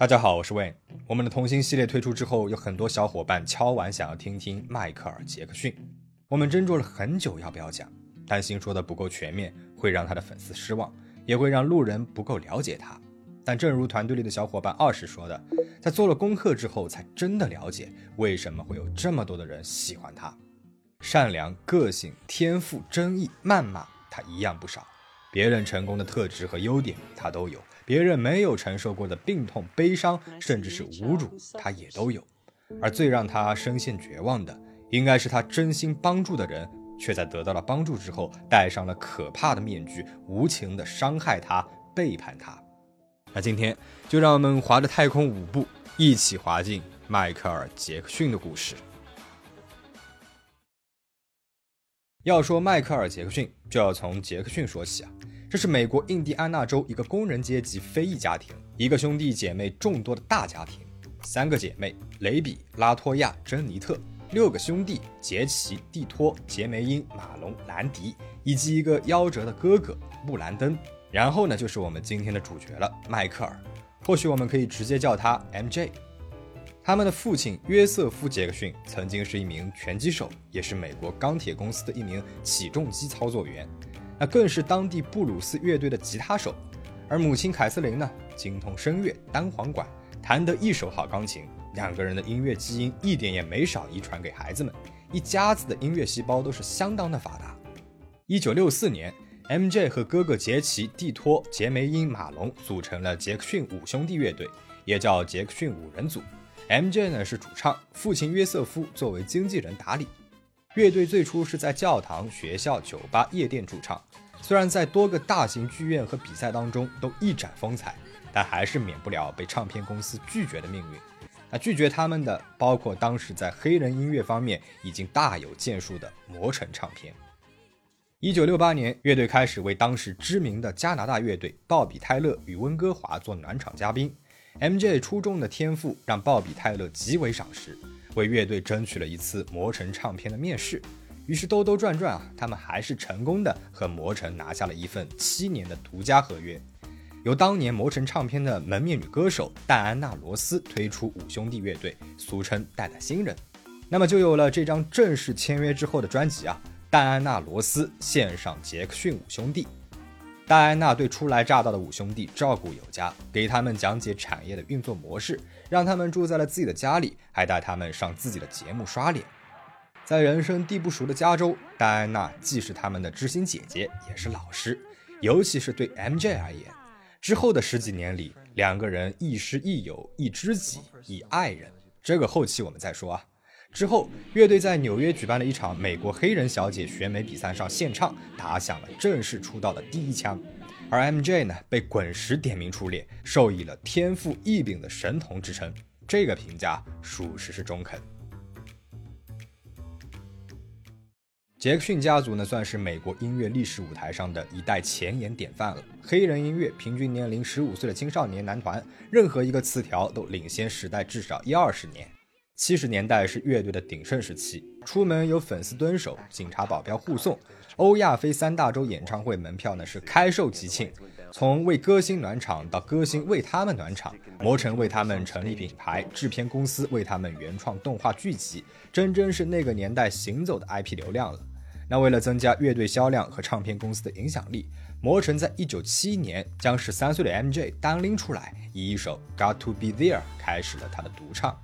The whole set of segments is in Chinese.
大家好，我是 Wayne。我们的童星系列推出之后，有很多小伙伴敲完想要听听迈克尔·杰克逊。我们斟酌了很久要不要讲，担心说的不够全面会让他的粉丝失望，也会让路人不够了解他。但正如团队里的小伙伴二十说的，在做了功课之后，才真的了解为什么会有这么多的人喜欢他。善良、个性、天赋、争议、谩骂，他一样不少。别人成功的特质和优点，他都有。别人没有承受过的病痛、悲伤，甚至是侮辱，他也都有。而最让他深陷绝望的，应该是他真心帮助的人，却在得到了帮助之后，戴上了可怕的面具，无情的伤害他、背叛他。那今天就让我们划着太空舞步，一起滑进迈克尔·杰克逊的故事。要说迈克尔·杰克逊，就要从杰克逊说起啊。这是美国印第安纳州一个工人阶级非裔家庭，一个兄弟姐妹众多的大家庭，三个姐妹雷比、拉托亚、珍妮特，六个兄弟杰奇、蒂托、杰梅因、马龙、兰迪，以及一个夭折的哥哥布兰登。然后呢，就是我们今天的主角了，迈克尔。或许我们可以直接叫他 M.J。他们的父亲约瑟夫·杰克逊曾经是一名拳击手，也是美国钢铁公司的一名起重机操作员。那更是当地布鲁斯乐队的吉他手，而母亲凯瑟琳呢，精通声乐，单簧管，弹得一手好钢琴。两个人的音乐基因一点也没少遗传给孩子们，一家子的音乐细胞都是相当的发达。一九六四年，M.J. 和哥哥杰奇、蒂托、杰梅因、马龙组成了杰克逊五兄弟乐队，也叫杰克逊五人组。M.J. 呢是主唱，父亲约瑟夫作为经纪人打理。乐队最初是在教堂、学校、酒吧、夜店驻唱，虽然在多个大型剧院和比赛当中都一展风采，但还是免不了被唱片公司拒绝的命运。那拒绝他们的，包括当时在黑人音乐方面已经大有建树的魔城唱片。一九六八年，乐队开始为当时知名的加拿大乐队鲍比·泰勒与温哥华做暖场嘉宾。M.J. 出众的天赋让鲍比·泰勒极为赏识。为乐队争取了一次魔城唱片的面试，于是兜兜转转啊，他们还是成功的和魔城拿下了一份七年的独家合约，由当年魔城唱片的门面女歌手戴安娜·罗斯推出五兄弟乐队，俗称“戴戴新人”，那么就有了这张正式签约之后的专辑啊，戴安娜·罗斯献上杰克逊五兄弟。戴安娜对初来乍到的五兄弟照顾有加，给他们讲解产业的运作模式，让他们住在了自己的家里，还带他们上自己的节目刷脸。在人生地不熟的加州，戴安娜既是他们的知心姐姐，也是老师，尤其是对 MJ 而言。之后的十几年里，两个人亦师亦友，亦知己，亦爱人。这个后期我们再说啊。之后，乐队在纽约举办了一场美国黑人小姐选美比赛上献唱，打响了正式出道的第一枪。而 MJ 呢，被滚石点名出列，授予了天赋异禀的神童之称。这个评价属实是中肯。杰克逊家族呢，算是美国音乐历史舞台上的一代前沿典范了。黑人音乐平均年龄十五岁的青少年男团，任何一个词条都领先时代至少一二十年。七十年代是乐队的鼎盛时期，出门有粉丝蹲守，警察保镖护送。欧亚非三大洲演唱会门票呢是开售即罄，从为歌星暖场到歌星为他们暖场，魔城为他们成立品牌，制片公司为他们原创动画剧集，真真是那个年代行走的 IP 流量了。那为了增加乐队销量和唱片公司的影响力，魔城在一九七一年将十三岁的 MJ 单拎出来，以一首《Got to Be There》开始了他的独唱。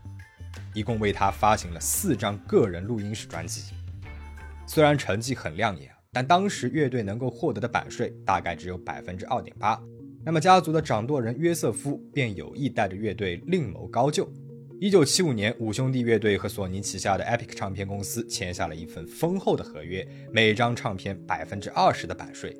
一共为他发行了四张个人录音室专辑，虽然成绩很亮眼，但当时乐队能够获得的版税大概只有百分之二点八。那么家族的掌舵人约瑟夫便有意带着乐队另谋高就。一九七五年，五兄弟乐队和索尼旗下的 Epic 唱片公司签下了一份丰厚的合约，每张唱片百分之二十的版税。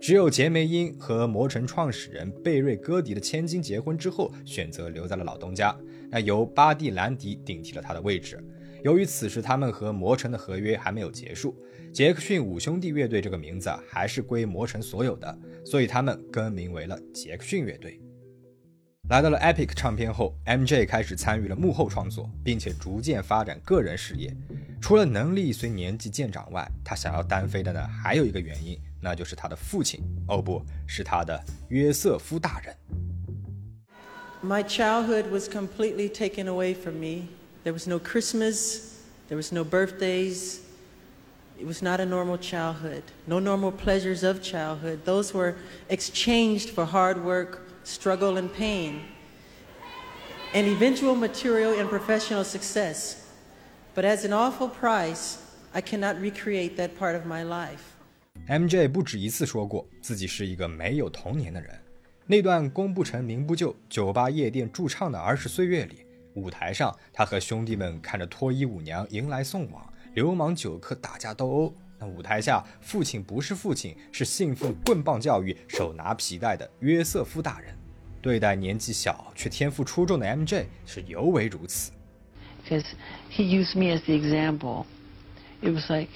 只有杰梅因和魔城创始人贝瑞·戈迪的千金结婚之后，选择留在了老东家。那由巴蒂·兰迪顶替了他的位置。由于此时他们和魔城的合约还没有结束，杰克逊五兄弟乐队这个名字还是归魔城所有的，所以他们更名为了杰克逊乐队。来到了 Epic 唱片后，MJ 开始参与了幕后创作，并且逐渐发展个人事业。除了能力随年纪渐长外，他想要单飞的呢，还有一个原因。那就是他的父亲，哦，不是他的约瑟夫大人。My childhood was completely taken away from me. There was no Christmas, there was no birthdays. It was not a normal childhood, no normal pleasures of childhood. Those were exchanged for hard work, struggle, and pain, and eventual material and professional success. But as an awful price, I cannot recreate that part of my life. MJ 不止一次说过自己是一个没有童年的人。 那段功不成名不就、酒吧夜店驻唱的儿时岁月里，舞台上他和兄弟们看着脱衣舞娘迎来送往，流氓酒客打架斗殴；那舞台下父亲不是父亲，是信奉棍棒教育、手拿皮带的约瑟夫大人。对待年纪小却天赋出众的 MJ 是尤为如此。Because he used me as the example. It was like,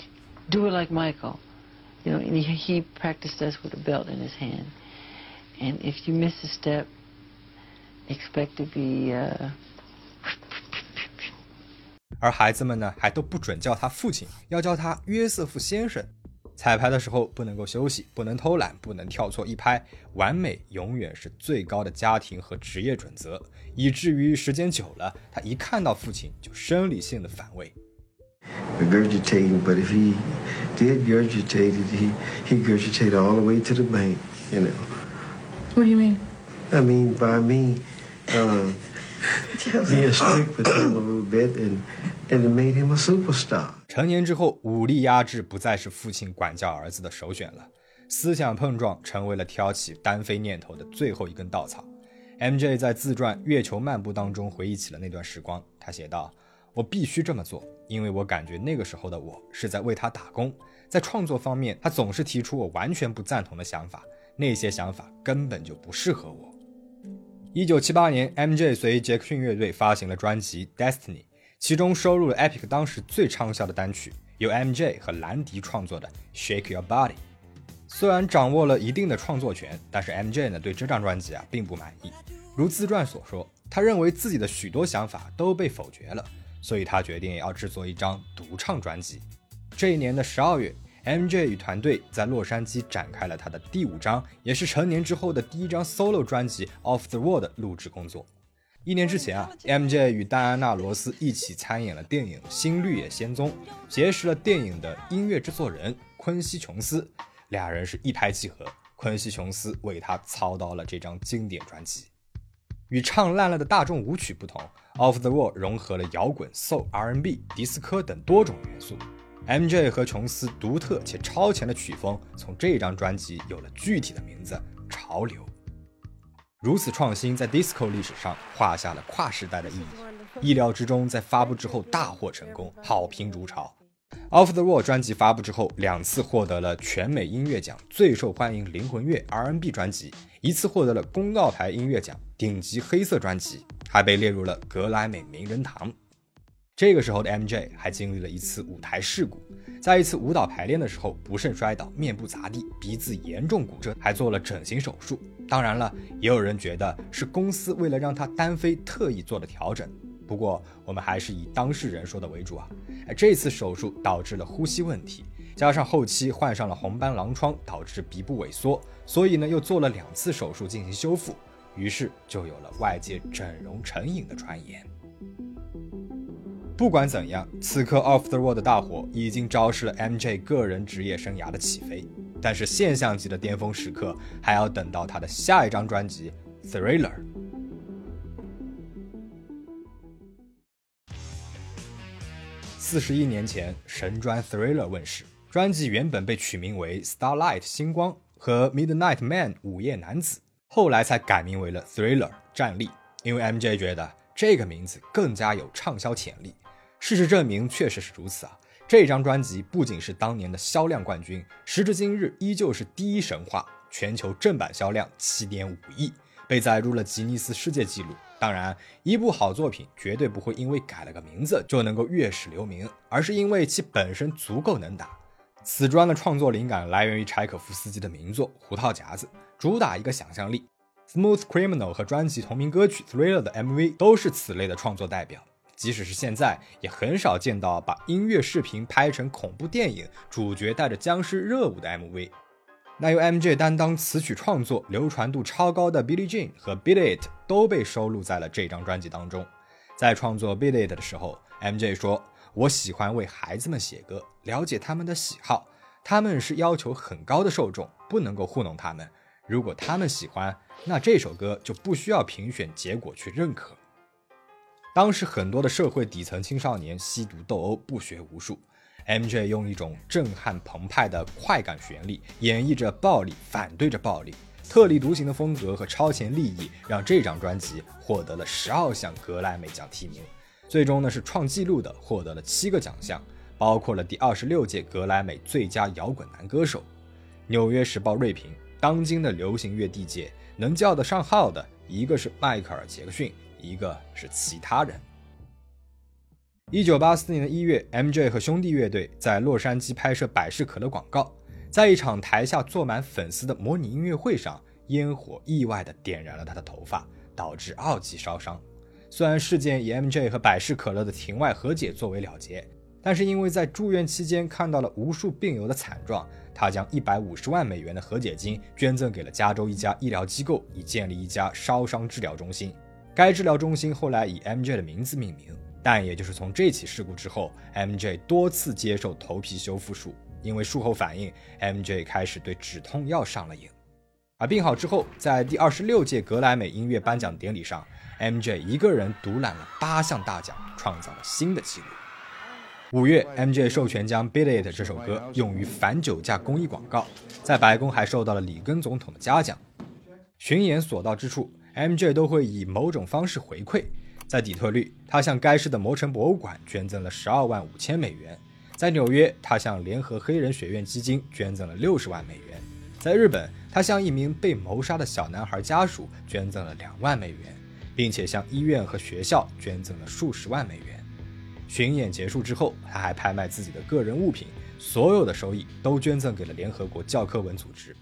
do it like Michael. You know, and he, he practiced us with a belt in his hand. And if you miss a step, expect to be. Uh, 而孩子们呢，还都不准叫他父亲，要叫他约瑟夫先生。彩排的时候不能够休息，不能偷懒，不能跳错一拍，完美永远是最高的家庭和职业准则。以至于时间久了，他一看到父亲就生理性的反胃。regurgitating, but if he did regurgitate it, he, he regurgitated all the way to the bank, you know. What do you mean? I mean, by me, uh, being strict with him a little bit, and, and it made him a superstar. 成年之后，武力压制不再是父亲管教儿子的首选了，思想碰撞成为了挑起单飞念头的最后一根稻草。MJ 在自传《月球漫步》当中回忆起了那段时光，他写道：“我必须这么做，因为我感觉那个时候的我是在为他打工。在创作方面，他总是提出我完全不赞同的想法，那些想法根本就不适合我。”一九七八年，MJ 随杰克逊乐队发行了专辑《Destiny》，其中收录了 Epic 当时最畅销的单曲，由 MJ 和兰迪创作的《Shake Your Body》。虽然掌握了一定的创作权，但是 MJ 呢对这张专辑啊并不满意。如自传所说，他认为自己的许多想法都被否决了，所以他决定要制作一张独唱专辑。这一年的十二月，MJ 与团队在洛杉矶展开了他的第五张，也是成年之后的第一张 solo 专辑《Off the Wall》的录制工作。一年之前啊，MJ 与戴安娜·罗斯一起参演了电影《新绿野仙踪》，结识了电影的音乐制作人昆西·琼斯。俩人是一拍即合，昆西·琼斯为他操刀了这张经典专辑。与唱烂了的大众舞曲不同，《Off the Wall》融合了摇滚、soul、R&B、迪斯科等多种元素。MJ 和琼斯独特且超前的曲风，从这张专辑有了具体的名字——潮流。如此创新，在 disco 历史上画下了跨时代的意义。意料之中，在发布之后大获成功，好评如潮。Off the Wall 专辑发布之后，两次获得了全美音乐奖最受欢迎灵魂乐 R&B 专辑，一次获得了公告牌音乐奖顶级黑色专辑，还被列入了格莱美名人堂。这个时候的 MJ 还经历了一次舞台事故，在一次舞蹈排练的时候不慎摔倒，面部砸地，鼻子严重骨折，还做了整形手术。当然了，也有人觉得是公司为了让他单飞特意做的调整。不过，我们还是以当事人说的为主啊。这次手术导致了呼吸问题，加上后期患上了红斑狼疮，导致鼻部萎缩，所以呢又做了两次手术进行修复，于是就有了外界整容成瘾的传言。不管怎样，此刻 Off the Wall 的大火已经昭示了 MJ 个人职业生涯的起飞，但是现象级的巅峰时刻还要等到他的下一张专辑《Thriller》。四十一年前，神专《Thriller》问世。专辑原本被取名为《Starlight》星光和《Midnight Man》午夜男子，后来才改名为了《Thriller》战力。因为 MJ 觉得这个名字更加有畅销潜力。事实证明，确实是如此啊！这张专辑不仅是当年的销量冠军，时至今日依旧是第一神话，全球正版销量七点五亿，被载入了吉尼斯世界纪录。当然，一部好作品绝对不会因为改了个名字就能够月史留名，而是因为其本身足够能打。此专的创作灵感来源于柴可夫斯基的名作《胡桃夹子》，主打一个想象力。Smooth Criminal 和专辑同名歌曲 Thriller 的 MV 都是此类的创作代表。即使是现在，也很少见到把音乐视频拍成恐怖电影，主角带着僵尸热舞的 MV。那由 MJ 担当词曲创作、流传度超高的《Billie Jean》和《Beat It》都被收录在了这张专辑当中。在创作《Beat It》的时候，MJ 说：“我喜欢为孩子们写歌，了解他们的喜好，他们是要求很高的受众，不能够糊弄他们。如果他们喜欢，那这首歌就不需要评选结果去认可。”当时很多的社会底层青少年吸毒斗殴，不学无术。MJ 用一种震撼澎湃的快感旋律演绎着暴力，反对着暴力，特立独行的风格和超前利益让这张专辑获得了十二项格莱美奖提名，最终呢是创纪录的获得了七个奖项，包括了第二十六届格莱美最佳摇滚男歌手。纽约时报锐评：当今的流行乐地界能叫得上号的一个是迈克尔·杰克逊，一个是其他人。一九八四年的一月，MJ 和兄弟乐队在洛杉矶拍摄百事可乐广告，在一场台下坐满粉丝的模拟音乐会上，烟火意外的点燃了他的头发，导致二级烧伤。虽然事件以 MJ 和百事可乐的庭外和解作为了结，但是因为在住院期间看到了无数病友的惨状，他将一百五十万美元的和解金捐赠给了加州一家医疗机构，以建立一家烧伤治疗中心。该治疗中心后来以 MJ 的名字命名。但也就是从这起事故之后，MJ 多次接受头皮修复术，因为术后反应，MJ 开始对止痛药上了瘾。而病好之后，在第二十六届格莱美音乐颁奖典礼上，MJ 一个人独揽了八项大奖，创造了新的纪录。五月，MJ 授权将《b i l l i t》这首歌用于反酒驾公益广告，在白宫还受到了里根总统的嘉奖。巡演所到之处，MJ 都会以某种方式回馈。在底特律，他向该市的摩城博物馆捐赠了十二万五千美元；在纽约，他向联合黑人学院基金捐赠了六十万美元；在日本，他向一名被谋杀的小男孩家属捐赠了两万美元，并且向医院和学校捐赠了数十万美元。巡演结束之后，他还拍卖自己的个人物品，所有的收益都捐赠给了联合国教科文组织。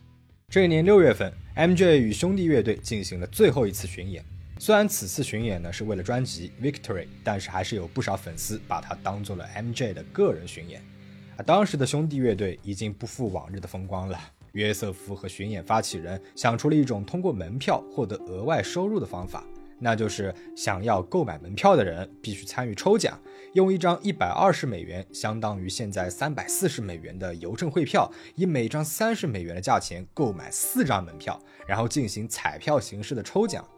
这一年六月份，MJ 与兄弟乐队进行了最后一次巡演。虽然此次巡演呢是为了专辑《Victory》，但是还是有不少粉丝把它当做了 MJ 的个人巡演。啊，当时的兄弟乐队已经不复往日的风光了。约瑟夫和巡演发起人想出了一种通过门票获得额外收入的方法，那就是想要购买门票的人必须参与抽奖，用一张一百二十美元（相当于现在三百四十美元）的邮政汇票，以每张三十美元的价钱购买四张门票，然后进行彩票形式的抽奖。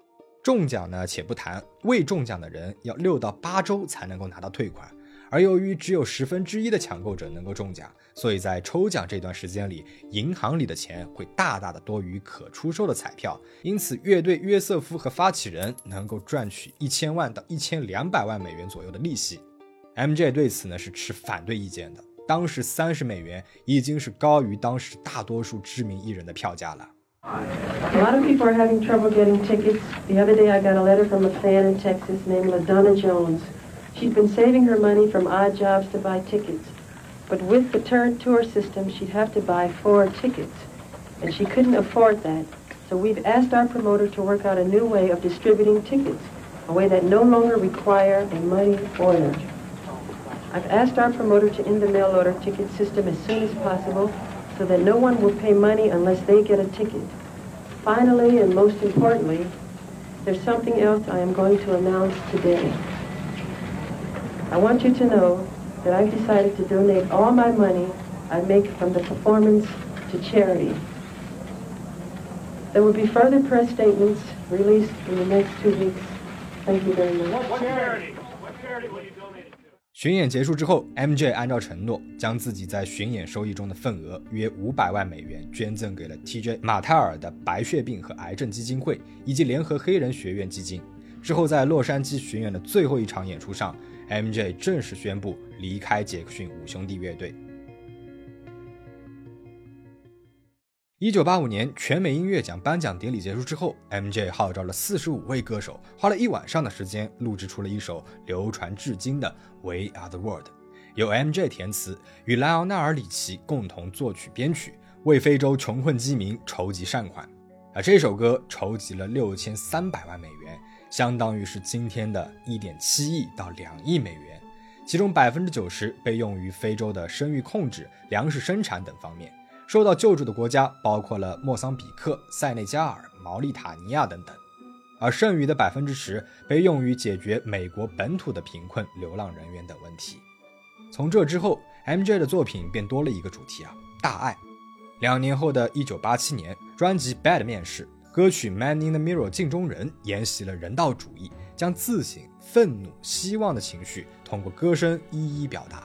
中奖呢，且不谈，未中奖的人要六到八周才能够拿到退款。而由于只有十分之一的抢购者能够中奖，所以在抽奖这段时间里，银行里的钱会大大的多于可出售的彩票。因此，乐队约瑟夫和发起人能够赚取一千万到一千两百万美元左右的利息。MJ 对此呢是持反对意见的。当时三十美元已经是高于当时大多数知名艺人的票价了。A lot of people are having trouble getting tickets. The other day I got a letter from a fan in Texas named LaDonna Jones. She'd been saving her money from odd jobs to buy tickets. But with the turn tour system, she'd have to buy four tickets. And she couldn't afford that. So we've asked our promoter to work out a new way of distributing tickets, a way that no longer require a money order. I've asked our promoter to end the mail order ticket system as soon as possible so that no one will pay money unless they get a ticket. Finally, and most importantly, there's something else I am going to announce today. I want you to know that I've decided to donate all my money I make from the performance to charity. There will be further press statements released in the next two weeks. Thank you very much. What charity? What charity will you donate? 巡演结束之后，MJ 按照承诺，将自己在巡演收益中的份额约五百万美元捐赠给了 TJ 马泰尔的白血病和癌症基金会以及联合黑人学院基金。之后，在洛杉矶巡演的最后一场演出上，MJ 正式宣布离开杰克逊五兄弟乐队。一九八五年全美音乐奖颁奖典礼结束之后，MJ 号召了四十五位歌手，花了一晚上的时间录制出了一首流传至今的《We Are the World》，由 MJ 填词，与莱昂纳尔·里奇共同作曲编曲，为非洲穷困饥民筹集善款。而这首歌筹集了六千三百万美元，相当于是今天的一点七亿到两亿美元，其中百分之九十被用于非洲的生育控制、粮食生产等方面。受到救助的国家包括了莫桑比克、塞内加尔、毛里塔尼亚等等，而剩余的百分之十被用于解决美国本土的贫困、流浪人员等问题。从这之后，MJ 的作品便多了一个主题啊，大爱。两年后的一九八七年，专辑《Bad》面世，歌曲《Man in the Mirror》镜中人沿袭了人道主义，将自省、愤怒、希望的情绪通过歌声一一表达。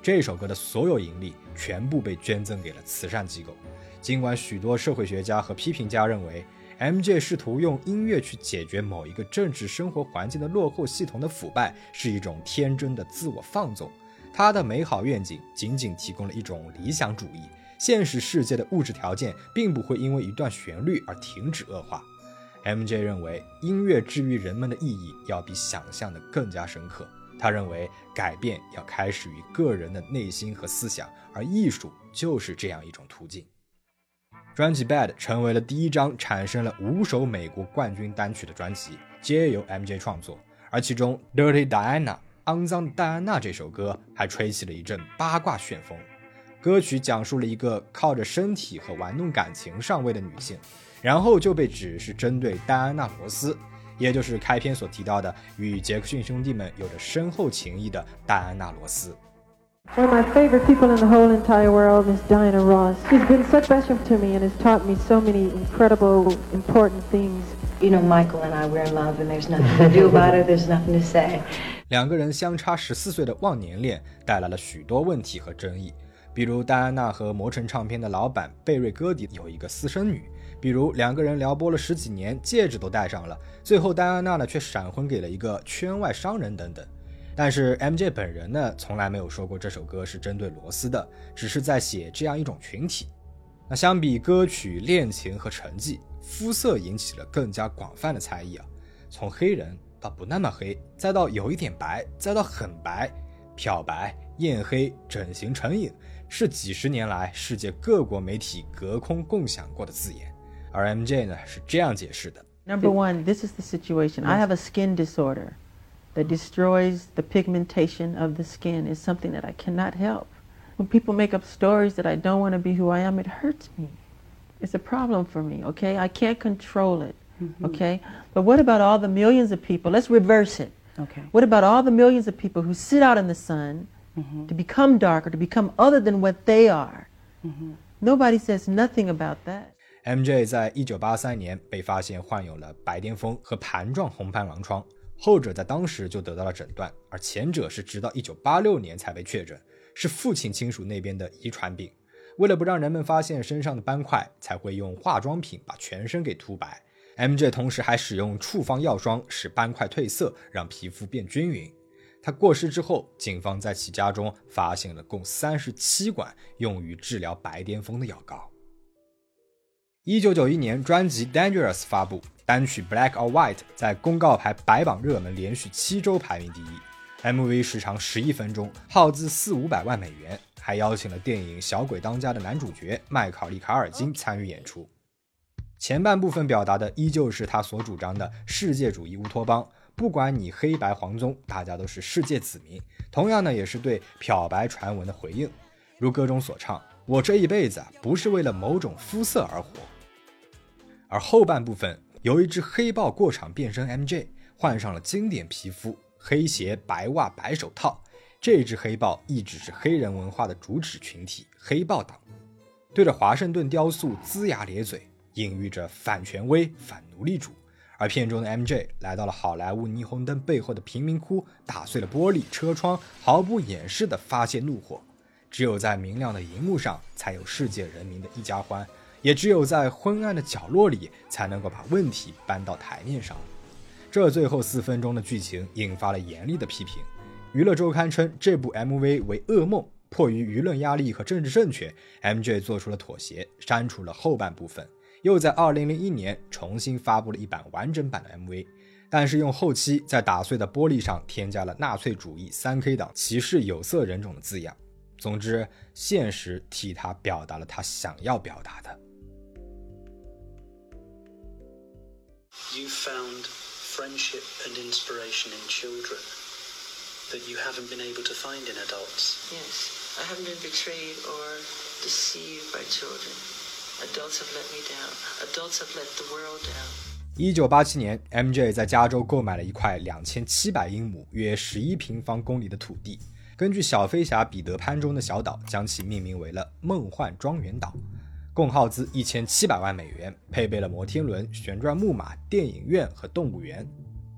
这首歌的所有盈利全部被捐赠给了慈善机构。尽管许多社会学家和批评家认为，MJ 试图用音乐去解决某一个政治生活环境的落后系统的腐败是一种天真的自我放纵，他的美好愿景仅仅提供了一种理想主义。现实世界的物质条件并不会因为一段旋律而停止恶化。MJ 认为，音乐治愈人们的意义要比想象的更加深刻。他认为，改变要开始于个人的内心和思想，而艺术就是这样一种途径。专辑《Bad》成为了第一张产生了五首美国冠军单曲的专辑，皆由 MJ 创作。而其中《Dirty Diana》肮脏的戴安娜这首歌还吹起了一阵八卦旋风。歌曲讲述了一个靠着身体和玩弄感情上位的女性，然后就被指是针对戴安娜·罗斯，也就是开篇所提到的与杰克逊兄弟们有着深厚情谊的戴安娜·罗斯。One of my favorite people in the whole entire world is Diana Ross. She's been so special to me and has taught me so many incredible, important things. You know, Michael and I, we're in love, and there's nothing to do about it. There's nothing to say. 两个人相差十四岁的忘年恋带来了许多问题和争议。比如戴安娜和魔城唱片的老板贝瑞戈迪有一个私生女，比如两个人撩拨了十几年，戒指都戴上了，最后戴安娜呢却闪婚给了一个圈外商人等等。但是 MJ 本人呢从来没有说过这首歌是针对罗斯的，只是在写这样一种群体。那相比歌曲恋情和成绩，肤色引起了更加广泛的猜疑啊，从黑人到不那么黑，再到有一点白，再到很白，漂白、艳黑、整形成瘾。是几十年来世界各国媒体隔空共享过的字眼，而 MJ 呢是这样解释的：Number one, this is the situation. I have a skin disorder that destroys the pigmentation of the skin. Is something that I cannot help. When people make up stories that I don't want to be who I am, it hurts me. It's a problem for me. Okay, I can't control it. Okay, but what about all the millions of people? Let's reverse it. Okay. What about all the millions of people who sit out in the sun? to become darker, to become other than what they are. Nobody says nothing about that. MJ 在一九八三年被发现患有了白癜风和盘状红斑狼疮，后者在当时就得到了诊断，而前者是直到一九八六年才被确诊，是父亲亲属那边的遗传病。为了不让人们发现身上的斑块，才会用化妆品把全身给涂白。MJ 同时还使用处方药霜使斑块褪色，让皮肤变均匀。他过世之后，警方在其家中发现了共三十七管用于治疗白癜风的药膏。一九九一年，专辑《Dangerous》发布，单曲《Black or White》在公告牌白榜热门连续七周排名第一。MV 时长十一分钟，耗资四五百万美元，还邀请了电影《小鬼当家》的男主角麦考利·卡尔金参与演出。前半部分表达的依旧是他所主张的世界主义乌托邦。不管你黑白黄棕，大家都是世界子民。同样呢，也是对漂白传闻的回应。如歌中所唱：“我这一辈子不是为了某种肤色而活。”而后半部分由一只黑豹过场变身 MJ，换上了经典皮肤、黑鞋、白袜、白手套。这只黑豹一直是黑人文化的主旨群体——黑豹党，对着华盛顿雕塑龇牙咧嘴，隐喻着反权威、反奴隶主。而片中的 MJ 来到了好莱坞霓虹灯背后的贫民窟，打碎了玻璃车窗，毫不掩饰地发泄怒火。只有在明亮的荧幕上，才有世界人民的一家欢；也只有在昏暗的角落里，才能够把问题搬到台面上。这最后四分钟的剧情引发了严厉的批评。娱乐周刊称这部 MV 为噩梦。迫于舆论压力和政治正确，MJ 做出了妥协，删除了后半部分。又在2001年重新发布了一版完整版的 MV，但是用后期在打碎的玻璃上添加了纳粹主义、三 K 党、歧视有色人种的字样。总之，现实替他表达了他想要表达的。You found friendship and inspiration in children that you haven't been able to find in adults. Yes, I haven't been betrayed or deceived by children. Adults have let me down. Adults have let the world down. 一九八七年，MJ 在加州购买了一块两千七百英亩（约十一平方公里）的土地，根据小飞侠彼得潘中的小岛，将其命名为了梦幻庄园岛，共耗资一千七百万美元，配备了摩天轮、旋转木马、电影院和动物园。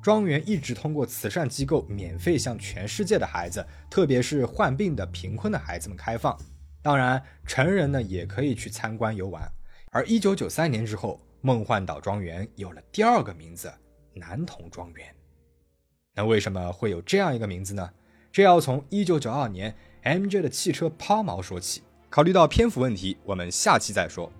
庄园一直通过慈善机构免费向全世界的孩子，特别是患病的贫困的孩子们开放。当然，成人呢也可以去参观游玩。而一九九三年之后，梦幻岛庄园有了第二个名字——男童庄园。那为什么会有这样一个名字呢？这要从一九九二年 MJ 的汽车抛锚说起。考虑到篇幅问题，我们下期再说。